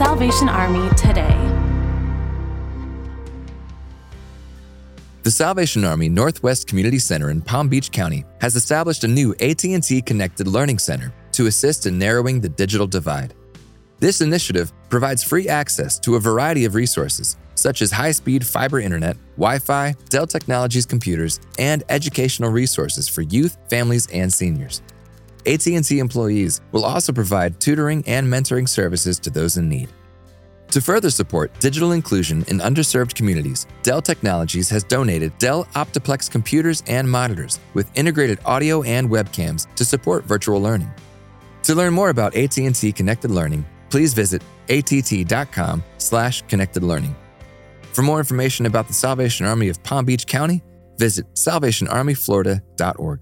Salvation Army today. The Salvation Army Northwest Community Center in Palm Beach County has established a new AT&T Connected Learning Center to assist in narrowing the digital divide. This initiative provides free access to a variety of resources such as high-speed fiber internet, Wi-Fi, Dell Technologies computers, and educational resources for youth, families, and seniors. AT&T employees will also provide tutoring and mentoring services to those in need. To further support digital inclusion in underserved communities, Dell Technologies has donated Dell Optiplex computers and monitors with integrated audio and webcams to support virtual learning. To learn more about AT&T Connected Learning, please visit att.com/connectedlearning. For more information about the Salvation Army of Palm Beach County, visit salvationarmyflorida.org.